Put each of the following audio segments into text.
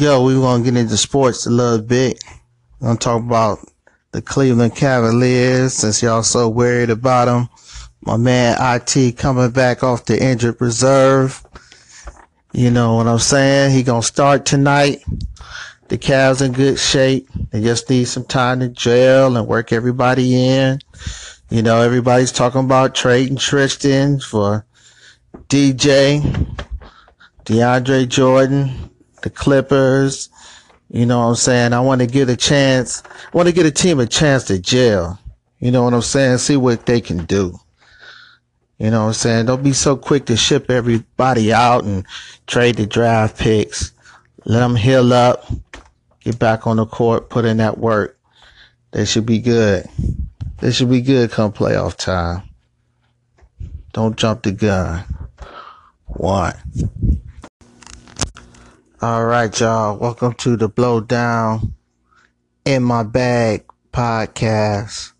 Yo, we gonna get into sports a little bit. I'm going to talk about the Cleveland Cavaliers since y'all so worried about them. My man IT coming back off the injured reserve. You know what I'm saying? He to start tonight. The Cavs in good shape. They just need some time to gel and work everybody in. You know, everybody's talking about trading Tristan for DJ, DeAndre Jordan, the Clippers. You know what I'm saying? I want to get a chance, I want to get a team a chance to gel. You know what I'm saying? See what they can do. You know what I'm saying? Don't be so quick to ship everybody out and trade the draft picks. Let them heal up, get back on the court, put in that work. They should be good. They should be good come playoff time. Don't jump the gun. One. All right, y'all. Welcome to the Blow Down in My Bag podcast.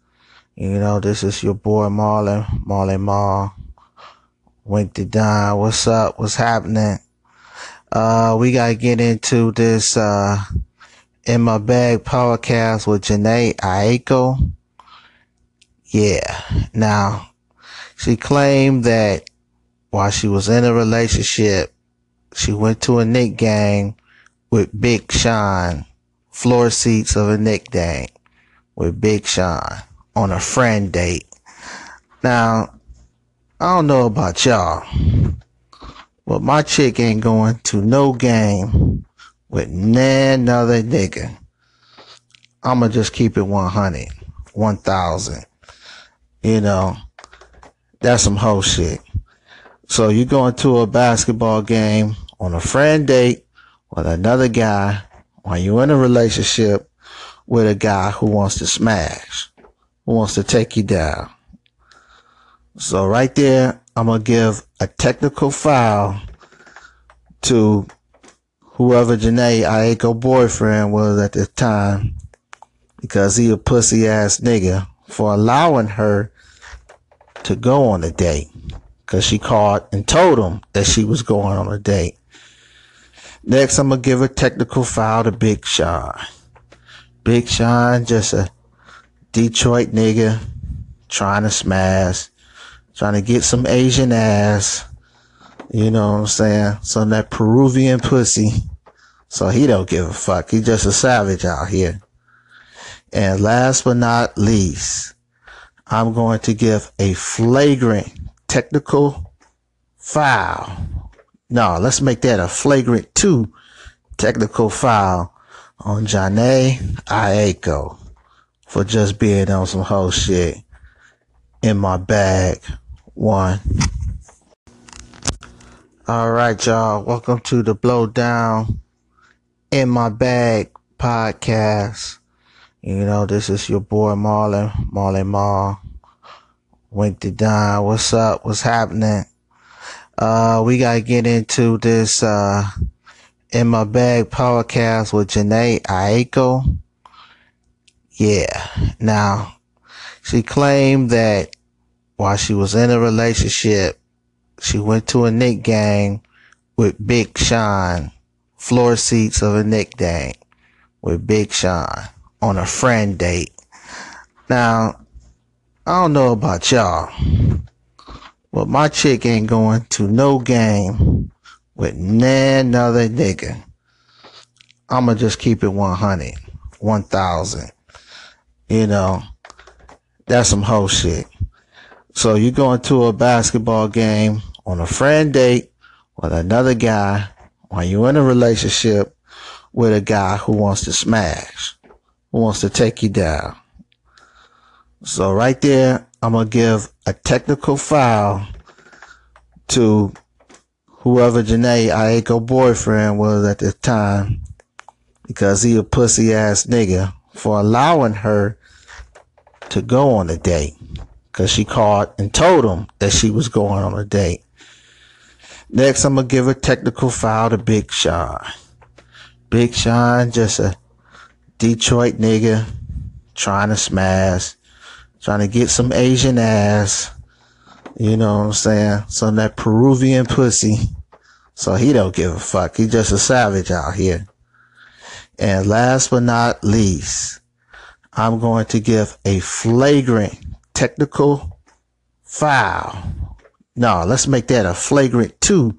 You know, this is your boy Marlon, Marlon Mar. Wink to Dime. What's up? What's happening? Uh, we gotta get into this, uh, in my bag podcast with Jhené Aiko. Yeah. Now, she claimed that while she was in a relationship, she went to a Knick game with Big Sean, floor seats of a Knick game with Big Sean on a friend date. Now, I don't know about y'all, but my chick ain't going to no game with none other nigga. I'ma just keep it 100, 1000. You know, that's some whole shit. So you going to a basketball game on a friend date with another guy while you're in a relationship with a guy who wants to smash, who wants to take you down. So right there, I'm to give a technical foul to whoever Jhené Aiko boyfriend was at the time because he a pussy ass nigga for allowing her to go on a date because she called and told him that she was going on a date. Next, I'm gonna give a technical foul to Big Sean. Big Sean, just a Detroit nigga trying to smash, trying to get some Asian ass. You know what I'm saying? Some that Peruvian pussy. So he don't give a fuck. He just a savage out here. And last but not least, I'm going to give a flagrant technical foul. No, let's make that a flagrant two technical foul on Jhené Aiko for just being on some whole shit in my bag. One. All right, y'all. Welcome to the Blow Down in My Bag podcast. You know, this is your boy Marlon, Marlon Mar. Wink to Dime. What's up? What's happening? Uh, we gotta get into this, uh, in my bag podcast with Jhené Aiko. Yeah. Now, she claimed that while she was in a relationship, she went to a Knick game with Big Sean, floor seats of a Knick game with Big Sean on a friend date. Now, I don't know about y'all, but my chick ain't going to no game with none other nigga. I'ma just keep it 100, 1000. You know, that's some whole shit. So you going to a basketball game on a friend date with another guy while you're in a relationship with a guy who wants to smash, who wants to take you down. So right there, I'm gonna give a technical foul to whoever Jhené Aiko boyfriend was at the time because he a pussy ass nigga for allowing her to go on a date because she called and told him that she was going on a date. Next, I'm gonna give a technical foul to Big Sean. Big Sean, just a Detroit nigga trying to smash trying to get some Asian ass. You know what I'm saying? Some that Peruvian pussy. So he don't give a fuck. He just a savage out here. And last but not least, I'm going to give a flagrant technical foul. No, let's make that a flagrant two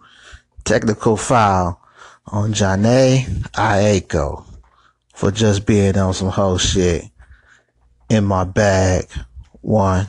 technical foul on Jhené Aiko for just being on some whole shit in my bag. One.